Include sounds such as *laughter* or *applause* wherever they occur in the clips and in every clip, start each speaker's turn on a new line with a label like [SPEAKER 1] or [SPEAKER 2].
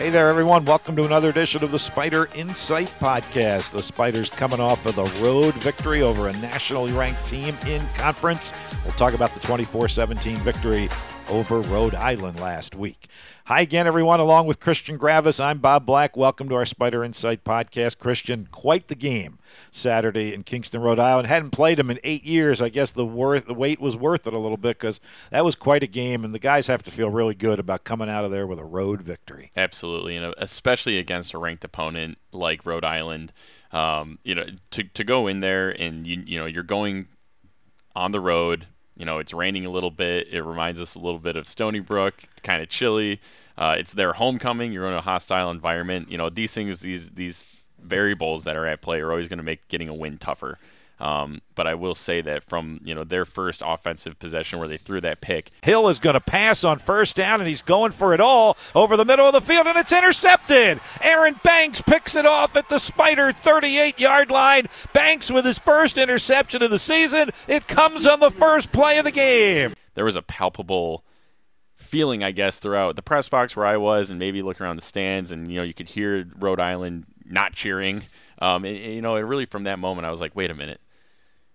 [SPEAKER 1] Hey there, everyone. Welcome to another edition of the Spider Insight Podcast. The Spiders coming off of the road victory over a nationally ranked team in conference. We'll talk about the 24 17 victory over Rhode Island last week. Hi again, everyone. Along with Christian Gravius, I'm Bob Black. Welcome to our Spider Insight podcast. Christian, quite the game Saturday in Kingston, Rhode Island. Hadn't played him in eight years. I guess the worth, the wait was worth it a little bit because that was quite a game, and the guys have to feel really good about coming out of there with a road victory.
[SPEAKER 2] Absolutely, and especially against a ranked opponent like Rhode Island. Um, you know, to to go in there and you you know you're going on the road you know, it's raining a little bit. It reminds us a little bit of Stony Brook, kind of chilly. Uh, it's their homecoming. You're in a hostile environment. You know, these things, these these variables that are at play are always going to make getting a win tougher. Um, but I will say that from you know their first offensive possession where they threw that pick,
[SPEAKER 1] Hill is going to pass on first down and he's going for it all over the middle of the field and it's intercepted. Aaron Banks picks it off at the Spider 38 yard line. Banks with his first interception of the season. It comes on the first play of the game.
[SPEAKER 2] There was a palpable feeling, I guess, throughout the press box where I was, and maybe looking around the stands, and you know, you could hear Rhode Island not cheering. Um, and, and, you know, and really from that moment, I was like, wait a minute,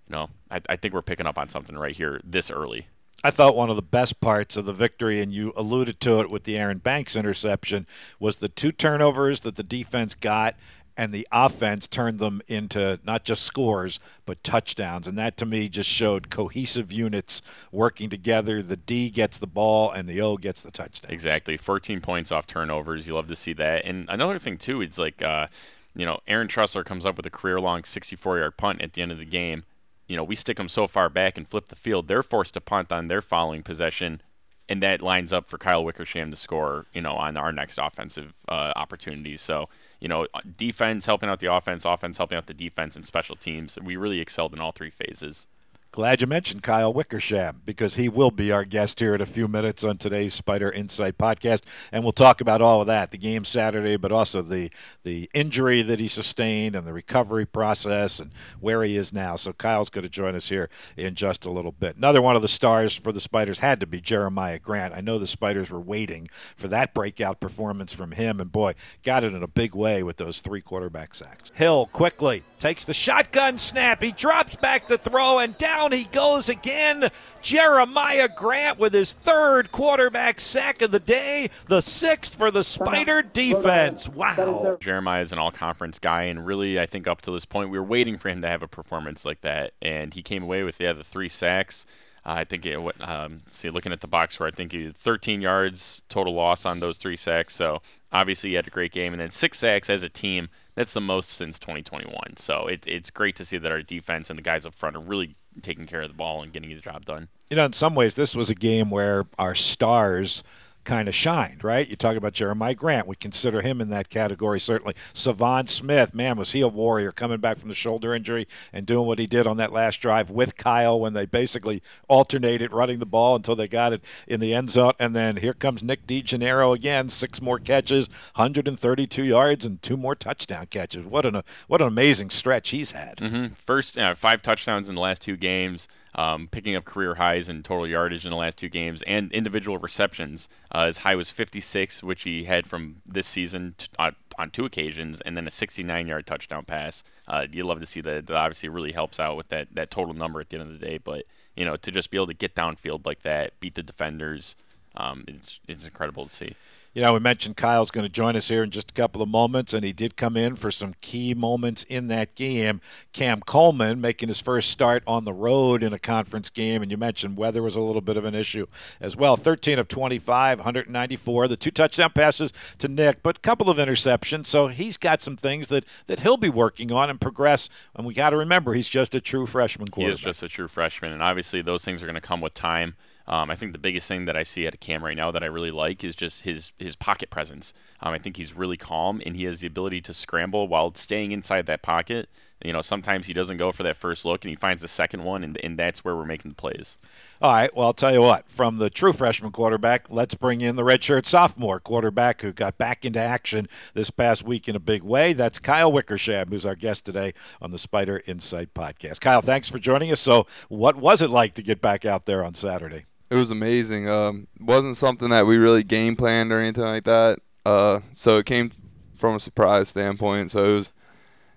[SPEAKER 2] you know, I, I think we're picking up on something right here this early.
[SPEAKER 1] I thought one of the best parts of the victory, and you alluded to it with the Aaron Banks interception, was the two turnovers that the defense got and the offense turned them into not just scores but touchdowns. And that to me just showed cohesive units working together. The d gets the ball and the o gets the touchdown
[SPEAKER 2] exactly. 14 points off turnovers. You love to see that. And another thing too it's like uh, you know aaron tressler comes up with a career long 64 yard punt at the end of the game you know we stick them so far back and flip the field they're forced to punt on their following possession and that lines up for Kyle Wickersham to score, you know, on our next offensive uh, opportunities. So you know, defense helping out the offense, offense helping out the defense, and special teams. We really excelled in all three phases.
[SPEAKER 1] Glad you mentioned Kyle Wickersham because he will be our guest here in a few minutes on today's Spider Insight podcast, and we'll talk about all of that—the game Saturday, but also the the injury that he sustained and the recovery process and where he is now. So Kyle's going to join us here in just a little bit. Another one of the stars for the Spiders had to be Jeremiah Grant. I know the Spiders were waiting for that breakout performance from him, and boy, got it in a big way with those three quarterback sacks. Hill quickly takes the shotgun snap. He drops back to throw and down down he goes again. Jeremiah Grant with his third quarterback sack of the day, the sixth for the Spider defense. Wow.
[SPEAKER 2] Jeremiah is an all conference guy, and really, I think up to this point, we were waiting for him to have a performance like that. And he came away with, yeah, the three sacks. Uh, I think it, um, see looking at the box score, I think he had 13 yards total loss on those three sacks. So obviously he had a great game, and then six sacks as a team. That's the most since 2021. So it, it's great to see that our defense and the guys up front are really taking care of the ball and getting the job done.
[SPEAKER 1] You know, in some ways, this was a game where our stars – kind of shined, right? You talk about Jeremiah Grant. We consider him in that category, certainly. Savon Smith, man, was he a warrior coming back from the shoulder injury and doing what he did on that last drive with Kyle when they basically alternated running the ball until they got it in the end zone. And then here comes Nick DeGennaro again, six more catches, 132 yards, and two more touchdown catches. What an, what an amazing stretch he's had.
[SPEAKER 2] Mm-hmm. First, uh, five touchdowns in the last two games um, picking up career highs in total yardage in the last two games and individual receptions. Uh, his high was 56, which he had from this season t- on, on two occasions, and then a 69-yard touchdown pass. Uh, you love to see that. That obviously really helps out with that that total number at the end of the day. But you know, to just be able to get downfield like that, beat the defenders, um, it's it's incredible to see
[SPEAKER 1] you know, we mentioned Kyle's going to join us here in just a couple of moments, and he did come in for some key moments in that game. Cam Coleman making his first start on the road in a conference game, and you mentioned weather was a little bit of an issue as well. 13 of 25, 194, the two touchdown passes to Nick, but a couple of interceptions. So he's got some things that, that he'll be working on and progress. And we got to remember, he's just a true freshman quarterback.
[SPEAKER 2] He is just a true freshman, and obviously those things are going to come with time. Um, I think the biggest thing that I see at Cam right now that I really like is just his his pocket presence. Um, I think he's really calm and he has the ability to scramble while staying inside that pocket. You know, sometimes he doesn't go for that first look and he finds the second one, and, and that's where we're making the plays.
[SPEAKER 1] All right. Well, I'll tell you what. From the true freshman quarterback, let's bring in the redshirt sophomore quarterback who got back into action this past week in a big way. That's Kyle Wickersham, who's our guest today on the Spider Insight podcast. Kyle, thanks for joining us. So, what was it like to get back out there on Saturday?
[SPEAKER 3] It was amazing. Um, wasn't something that we really game planned or anything like that. Uh, so it came from a surprise standpoint. So it was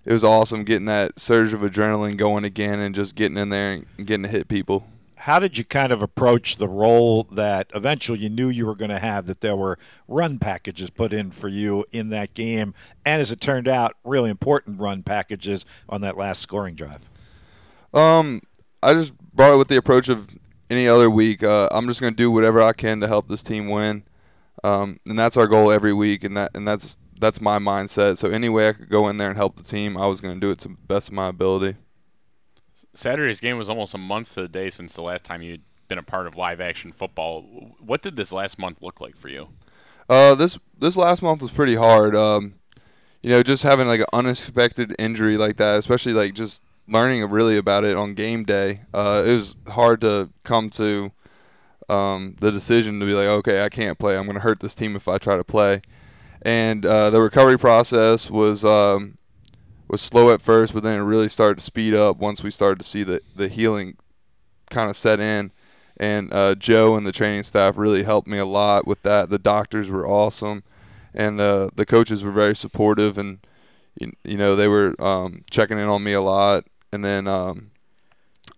[SPEAKER 3] it was awesome getting that surge of adrenaline going again and just getting in there and getting to hit people.
[SPEAKER 1] How did you kind of approach the role that eventually you knew you were going to have? That there were run packages put in for you in that game, and as it turned out, really important run packages on that last scoring drive.
[SPEAKER 3] Um, I just brought it with the approach of any other week. Uh, I'm just going to do whatever I can to help this team win, um, and that's our goal every week. And that and that's that's my mindset. So any way I could go in there and help the team, I was going to do it to the best of my ability.
[SPEAKER 2] Saturday's game was almost a month to the day since the last time you'd been a part of live action football. What did this last month look like for you?
[SPEAKER 3] Uh, this this last month was pretty hard. Um, you know, just having like an unexpected injury like that, especially like just learning really about it on game day. Uh, it was hard to come to um, the decision to be like, okay, I can't play. I'm going to hurt this team if I try to play. And uh, the recovery process was um, was slow at first, but then it really started to speed up once we started to see the the healing kind of set in. And uh, Joe and the training staff really helped me a lot with that. The doctors were awesome, and the the coaches were very supportive, and you, know they were um, checking in on me a lot. And then um,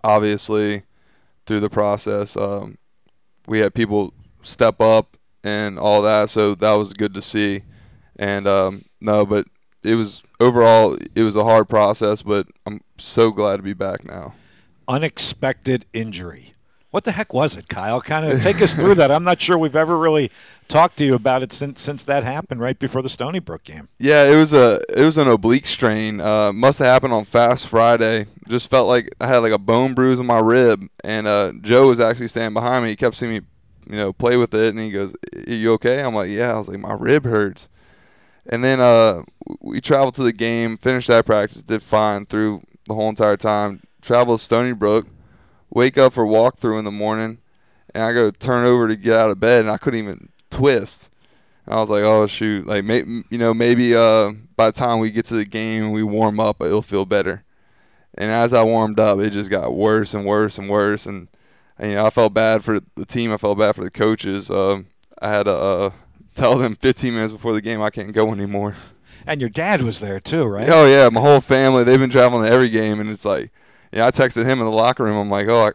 [SPEAKER 3] obviously through the process, um, we had people step up and all that, so that was good to see. And um, no, but it was overall it was a hard process, but I'm so glad to be back now.
[SPEAKER 1] Unexpected injury. What the heck was it, Kyle? Kind of take us through that. I'm not sure we've ever really talked to you about it since since that happened right before the Stony Brook game.
[SPEAKER 3] Yeah, it was a it was an oblique strain. Uh, must have happened on Fast Friday. Just felt like I had like a bone bruise on my rib, and uh, Joe was actually standing behind me. He kept seeing me, you know, play with it, and he goes, "Are you okay?" I'm like, "Yeah." I was like, "My rib hurts." And then uh, we traveled to the game, finished that practice, did fine through the whole entire time. Traveled to Stony Brook, wake up for walkthrough in the morning, and I go turn over to get out of bed, and I couldn't even twist. And I was like, oh shoot, like may, you know maybe uh, by the time we get to the game and we warm up, it'll feel better. And as I warmed up, it just got worse and worse and worse, and, and you know I felt bad for the team, I felt bad for the coaches. Uh, I had to uh, *laughs* tell them 15 minutes before the game I can't go anymore.
[SPEAKER 1] And your dad was there too, right?
[SPEAKER 3] Oh yeah, my whole family. They've been traveling to every game, and it's like, yeah. I texted him in the locker room. I'm like, oh, I,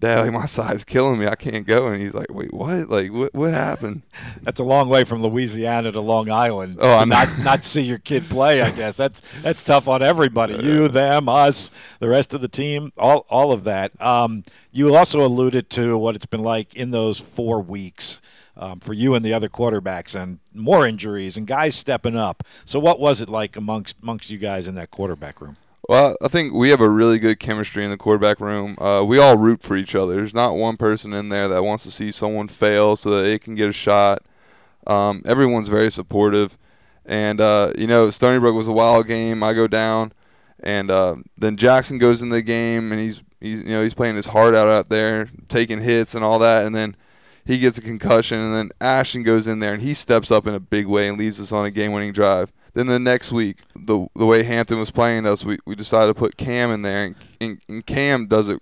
[SPEAKER 3] Dad, like my side's killing me. I can't go. And he's like, wait, what? Like, what? What happened? *laughs*
[SPEAKER 1] That's a long way from Louisiana to Long Island.
[SPEAKER 3] Oh,
[SPEAKER 1] to
[SPEAKER 3] I'm
[SPEAKER 1] not *laughs* not see your kid play. I guess that's that's tough on everybody. You, them, us, the rest of the team, all all of that. Um, you also alluded to what it's been like in those four weeks. Um, for you and the other quarterbacks, and more injuries and guys stepping up. So, what was it like amongst amongst you guys in that quarterback room?
[SPEAKER 3] Well, I think we have a really good chemistry in the quarterback room. Uh, we all root for each other. There's not one person in there that wants to see someone fail so that they can get a shot. Um, everyone's very supportive. And, uh, you know, Stony Brook was a wild game. I go down. And uh, then Jackson goes in the game, and he's, he's, you know, he's playing his heart out out there, taking hits and all that. And then he gets a concussion. And then Ashton goes in there, and he steps up in a big way and leads us on a game-winning drive. Then the next week, the the way Hampton was playing us, we, we decided to put Cam in there, and, and, and Cam does a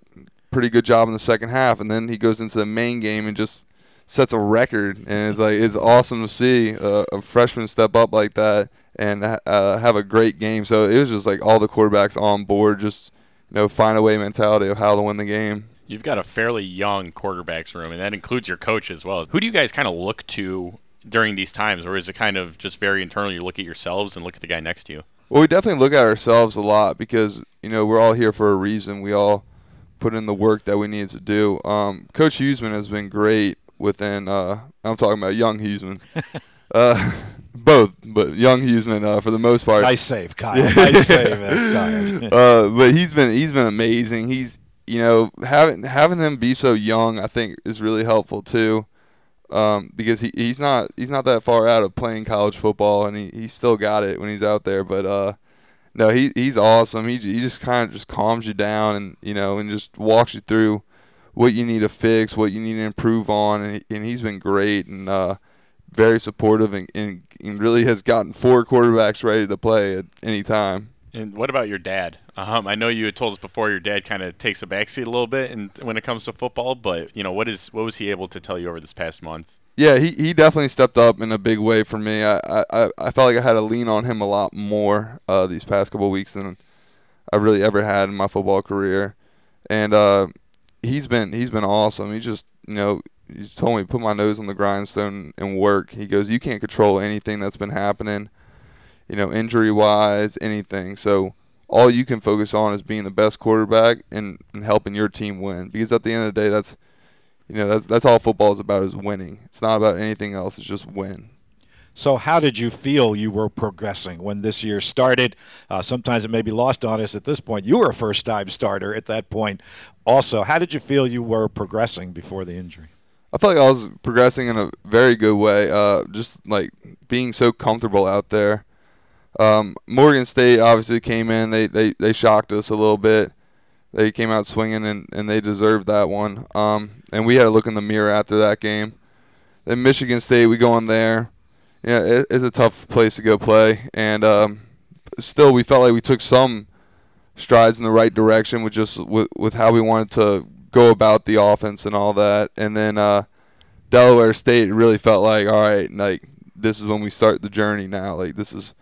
[SPEAKER 3] pretty good job in the second half, and then he goes into the Maine game and just sets a record, and it's like it's awesome to see a, a freshman step up like that and uh, have a great game. So it was just like all the quarterbacks on board, just you know, find a way mentality of how to win the game.
[SPEAKER 2] You've got a fairly young quarterbacks room, and that includes your coach as well. Who do you guys kind of look to during these times, or is it kind of just very internal? You look at yourselves and look at the guy next to you.
[SPEAKER 3] Well, we definitely look at ourselves a lot because you know we're all here for a reason. We all put in the work that we need to do. Um, Coach Huesman has been great within. Uh, I'm talking about young Huesman. *laughs* uh, both, but young Huesman uh, for the most part.
[SPEAKER 1] Nice save, Kyle. nice *laughs* save, Kyle.
[SPEAKER 3] uh, but he's been he's been amazing. He's you know having having him be so young, I think, is really helpful too um, because he, he's not he's not that far out of playing college football, and he, he still got it when he's out there. But uh, no, he he's awesome. He he just kind of just calms you down, and you know, and just walks you through what you need to fix, what you need to improve on, and he, and he's been great and uh, very supportive, and, and, and really has gotten four quarterbacks ready to play at any time.
[SPEAKER 2] And what about your dad? Um, I know you had told us before your dad kind of takes a backseat a little bit, and when it comes to football, but you know what is what was he able to tell you over this past month?
[SPEAKER 3] Yeah, he, he definitely stepped up in a big way for me. I, I, I felt like I had to lean on him a lot more uh, these past couple weeks than I really ever had in my football career, and uh, he's been he's been awesome. He just you know he told me put my nose on the grindstone and work. He goes, you can't control anything that's been happening, you know, injury wise, anything. So all you can focus on is being the best quarterback and, and helping your team win. Because at the end of the day, that's you know that's that's all football is about is winning. It's not about anything else. It's just win.
[SPEAKER 1] So, how did you feel you were progressing when this year started? Uh, sometimes it may be lost on us at this point. You were a first time starter at that point. Also, how did you feel you were progressing before the injury?
[SPEAKER 3] I felt like I was progressing in a very good way. Uh, just like being so comfortable out there. Um, Morgan State obviously came in. They, they they shocked us a little bit. They came out swinging and, and they deserved that one. Um, and we had to look in the mirror after that game. Then Michigan State, we go in there yeah, it, it's a tough place to go play, and um, still we felt like we took some strides in the right direction with just with, with how we wanted to go about the offense and all that. And then uh, Delaware State really felt like all right, like this is when we start the journey now. Like this is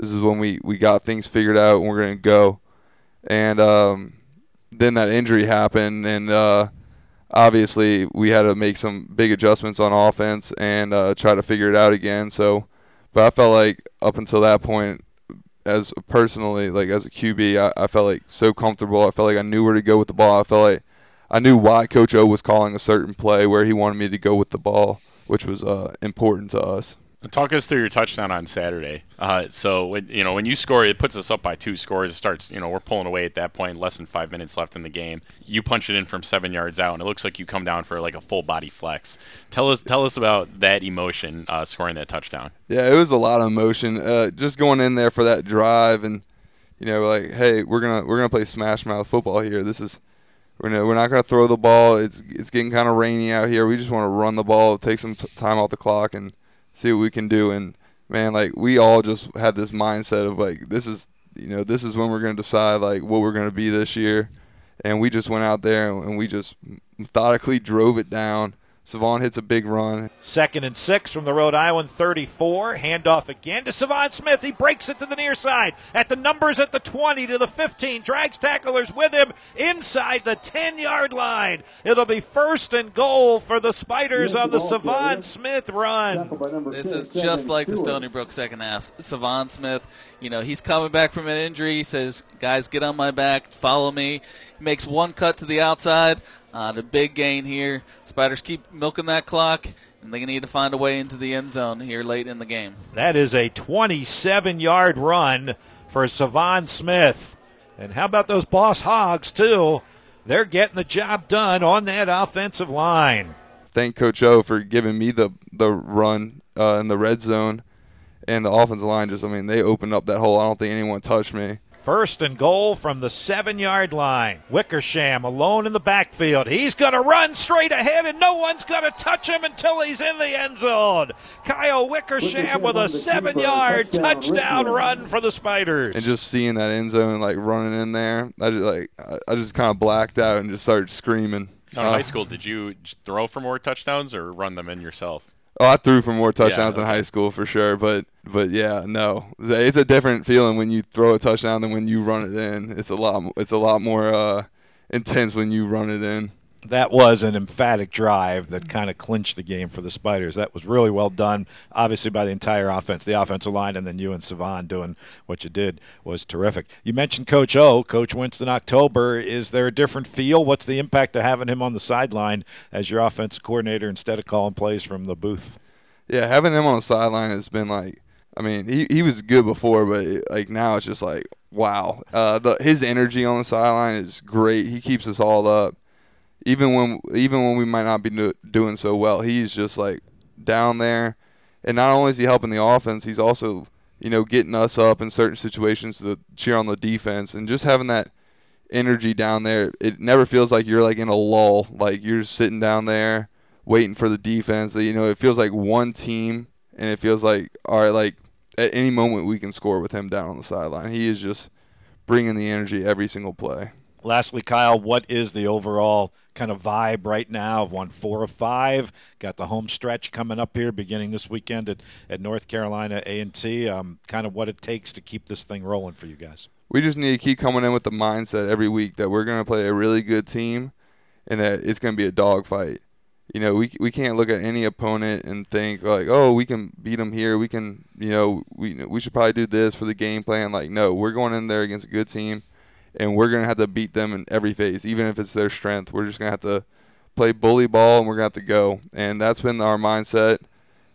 [SPEAKER 3] this is when we we got things figured out and we're gonna go. And um, then that injury happened, and uh, obviously we had to make some big adjustments on offense and uh, try to figure it out again. So, but I felt like up until that point, as personally, like as a QB, I, I felt like so comfortable. I felt like I knew where to go with the ball. I felt like I knew why Coach O was calling a certain play where he wanted me to go with the ball, which was uh, important to us.
[SPEAKER 2] Talk us through your touchdown on Saturday. Uh, so when you know when you score, it puts us up by two scores. It starts, you know, we're pulling away at that point. Less than five minutes left in the game. You punch it in from seven yards out, and it looks like you come down for like a full body flex. Tell us, tell us about that emotion uh, scoring that touchdown.
[SPEAKER 3] Yeah, it was a lot of emotion. Uh, just going in there for that drive, and you know, like, hey, we're gonna we're gonna play smash mouth football here. This is we're, we're not to throw the ball. It's it's getting kind of rainy out here. We just want to run the ball, take some t- time off the clock, and see what we can do. And man, like we all just had this mindset of like this is you know this is when we're going to decide like what we're going to be this year. And we just went out there and we just methodically drove it down Savon hits a big run.
[SPEAKER 4] Second and six from the Rhode Island 34. Handoff again to Savon Smith. He breaks it to the near side. At the numbers at the 20 to the 15. Drags tacklers with him inside the 10 yard line. It'll be first and goal for the Spiders on the Savon Smith run.
[SPEAKER 5] This is just like the Stony Brook second half. Savon Smith, you know, he's coming back from an injury. He says, guys, get on my back, follow me. He makes one cut to the outside. Uh, the big gain here. Spiders keep milking that clock, and they need to find a way into the end zone here late in the game.
[SPEAKER 4] That is a 27 yard run for Savon Smith. And how about those boss hogs, too? They're getting the job done on that offensive line.
[SPEAKER 3] Thank Coach O for giving me the, the run uh, in the red zone. And the offensive line just, I mean, they opened up that hole. I don't think anyone touched me.
[SPEAKER 4] First and goal from the seven yard line. Wickersham alone in the backfield. He's going to run straight ahead, and no one's going to touch him until he's in the end zone. Kyle Wickersham with a seven yard touchdown run for the Spiders.
[SPEAKER 3] And just seeing that end zone, like running in there, I just, like, I just kind of blacked out and just started screaming.
[SPEAKER 2] Now, in uh, high school, did you throw for more touchdowns or run them in yourself?
[SPEAKER 3] Oh, I threw for more touchdowns yeah, in high school for sure, but but yeah, no, it's a different feeling when you throw a touchdown than when you run it in. It's a lot. It's a lot more uh, intense when you run it in
[SPEAKER 1] that was an emphatic drive that kind of clinched the game for the Spiders. That was really well done, obviously by the entire offense, the offensive line, and then you and Savon doing what you did was terrific. You mentioned Coach O, Coach Winston October. Is there a different feel? What's the impact of having him on the sideline as your offensive coordinator instead of calling plays from the booth?
[SPEAKER 3] Yeah, having him on the sideline has been like, I mean, he, he was good before, but like now it's just like, wow. Uh, the, his energy on the sideline is great. He keeps us all up even when even when we might not be do, doing so well, he's just like down there, and not only is he helping the offense, he's also you know getting us up in certain situations to cheer on the defense, and just having that energy down there. It never feels like you're like in a lull, like you're sitting down there waiting for the defense. You know, it feels like one team, and it feels like all right, like at any moment we can score with him down on the sideline. He is just bringing the energy every single play.
[SPEAKER 1] Lastly, Kyle, what is the overall kind of vibe right now? Of won four of five, got the home stretch coming up here, beginning this weekend at, at North Carolina A and T. Um, kind of what it takes to keep this thing rolling for you guys.
[SPEAKER 3] We just need to keep coming in with the mindset every week that we're going to play a really good team, and that it's going to be a dogfight. You know, we we can't look at any opponent and think like, oh, we can beat them here. We can, you know, we we should probably do this for the game plan. Like, no, we're going in there against a good team and we're gonna have to beat them in every phase, even if it's their strength. We're just gonna have to play bully ball, and we're gonna have to go. And that's been our mindset,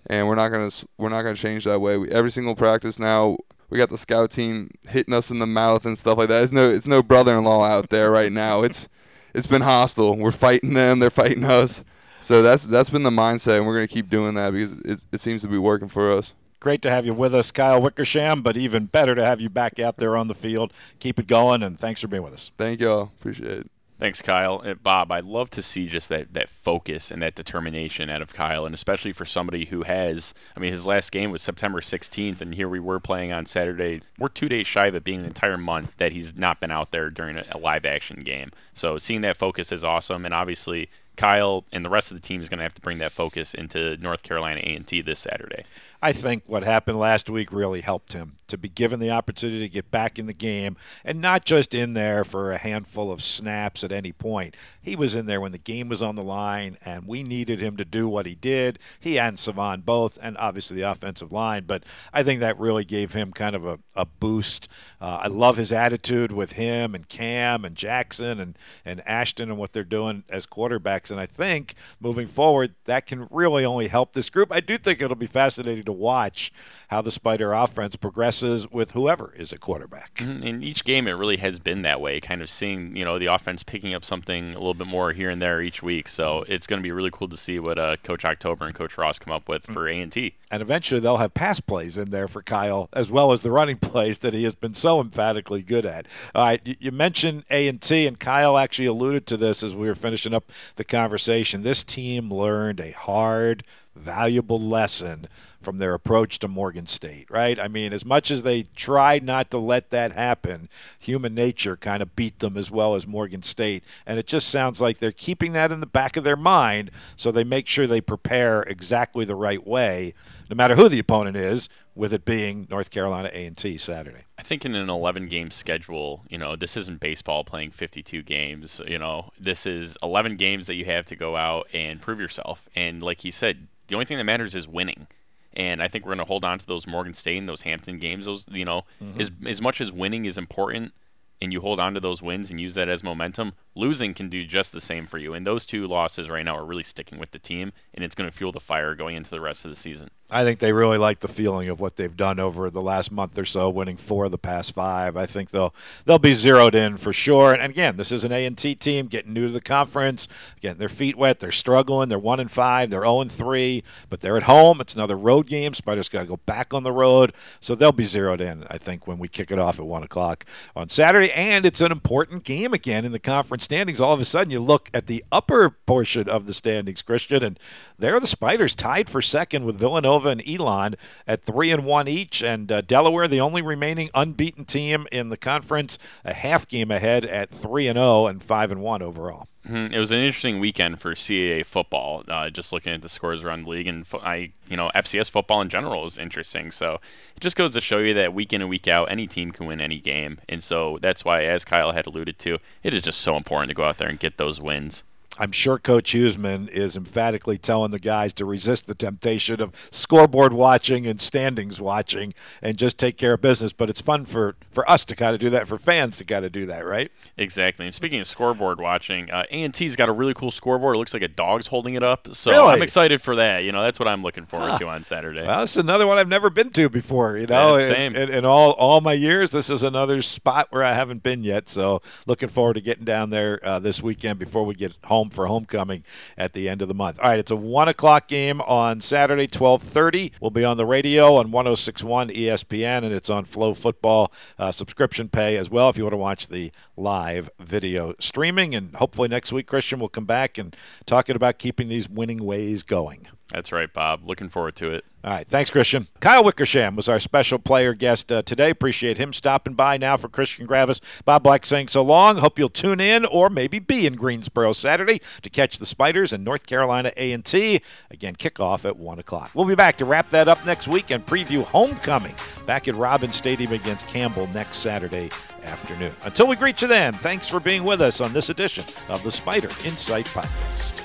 [SPEAKER 3] and we're not gonna we're not gonna change that way. We, every single practice now, we got the scout team hitting us in the mouth and stuff like that. It's no it's no brother-in-law out there right now. It's it's been hostile. We're fighting them, they're fighting us. So that's that's been the mindset, and we're gonna keep doing that because it, it seems to be working for us.
[SPEAKER 1] Great to have you with us, Kyle Wickersham, but even better to have you back out there on the field. Keep it going, and thanks for being with us.
[SPEAKER 3] Thank y'all. Appreciate it.
[SPEAKER 2] Thanks, Kyle. Uh, Bob, I'd love to see just that, that focus and that determination out of Kyle, and especially for somebody who has, I mean, his last game was September 16th, and here we were playing on Saturday. We're two days shy of it being an entire month that he's not been out there during a, a live action game. So seeing that focus is awesome, and obviously Kyle and the rest of the team is going to have to bring that focus into North Carolina A&T this Saturday.
[SPEAKER 1] I think what happened last week really helped him to be given the opportunity to get back in the game and not just in there for a handful of snaps at any point. He was in there when the game was on the line, and we needed him to do what he did. He and Savon both, and obviously the offensive line. But I think that really gave him kind of a, a boost. Uh, I love his attitude with him and Cam and Jackson and, and Ashton and what they're doing as quarterbacks. And I think moving forward, that can really only help this group. I do think it'll be fascinating to watch how the Spider offense progresses with whoever is a quarterback.
[SPEAKER 2] Mm-hmm. In each game, it really has been that way, kind of seeing you know the offense picking up something a little bit more here and there each week. So it's going to be really cool to see what uh, Coach October and Coach Ross come up with for A and T.
[SPEAKER 1] And eventually, they'll have pass plays in there for Kyle as well as the running *laughs* plays that he has been so emphatically good at. All right, you mentioned A and T, and Kyle actually alluded to this as we were finishing up the conversation. This team learned a hard, valuable lesson from their approach to Morgan State, right? I mean, as much as they tried not to let that happen, human nature kind of beat them as well as Morgan State. And it just sounds like they're keeping that in the back of their mind so they make sure they prepare exactly the right way, no matter who the opponent is, with it being North Carolina A&T Saturday.
[SPEAKER 2] I think in an 11 game schedule, you know, this isn't baseball playing 52 games, you know, this is 11 games that you have to go out and prove yourself. And like he said, the only thing that matters is winning and I think we're going to hold on to those Morgan State and those Hampton games. Those, you know, mm-hmm. as as much as winning is important, and you hold on to those wins and use that as momentum, losing can do just the same for you. And those two losses right now are really sticking with the team, and it's going to fuel the fire going into the rest of the season.
[SPEAKER 1] I think they really like the feeling of what they've done over the last month or so, winning four of the past five. I think they'll they'll be zeroed in for sure. And again, this is an A and T team getting new to the conference, getting their feet wet. They're struggling. They're one and five. They're zero and three, but they're at home. It's another road game. Spiders got to go back on the road, so they'll be zeroed in. I think when we kick it off at one o'clock on Saturday, and it's an important game again in the conference standings. All of a sudden, you look at the upper portion of the standings, Christian, and there are the Spiders tied for second with Villanova and Elon at three and one each, and uh, Delaware, the only remaining unbeaten team in the conference, a half game ahead at three and zero oh and five and one overall.
[SPEAKER 2] Mm-hmm. It was an interesting weekend for CAA football. Uh, just looking at the scores around the league, and fo- I, you know, FCS football in general is interesting. So it just goes to show you that week in and week out, any team can win any game, and so that's why, as Kyle had alluded to, it is just so important to go out there and get those wins.
[SPEAKER 1] I'm sure Coach Huesman is emphatically telling the guys to resist the temptation of scoreboard watching and standings watching and just take care of business. But it's fun for, for us to kind of do that, for fans to kind of do that, right?
[SPEAKER 2] Exactly. And speaking of scoreboard watching, uh, A&T's got a really cool scoreboard. It looks like a dog's holding it up. So
[SPEAKER 1] really?
[SPEAKER 2] I'm excited for that. You know, that's what I'm looking forward huh. to on Saturday.
[SPEAKER 1] Well, this is another one I've never been to before. You know,
[SPEAKER 2] yeah, same.
[SPEAKER 1] In, in, in, all, all my years, this is another spot where I haven't been yet. So looking forward to getting down there uh, this weekend before we get home for homecoming at the end of the month. All right, it's a one o'clock game on Saturday, twelve thirty. We'll be on the radio on 106.1 ESPN, and it's on FloFootball uh, subscription pay as well if you want to watch the live video streaming. And hopefully next week, Christian will come back and talking about keeping these winning ways going.
[SPEAKER 2] That's right, Bob. Looking forward to it.
[SPEAKER 1] All right. Thanks, Christian. Kyle Wickersham was our special player guest uh, today. Appreciate him stopping by now for Christian Gravius. Bob Black saying so long. Hope you'll tune in or maybe be in Greensboro Saturday to catch the Spiders and North Carolina A&T. Again, kickoff at 1 o'clock. We'll be back to wrap that up next week and preview homecoming back at Robins Stadium against Campbell next Saturday afternoon. Until we greet you then, thanks for being with us on this edition of the Spider Insight Podcast.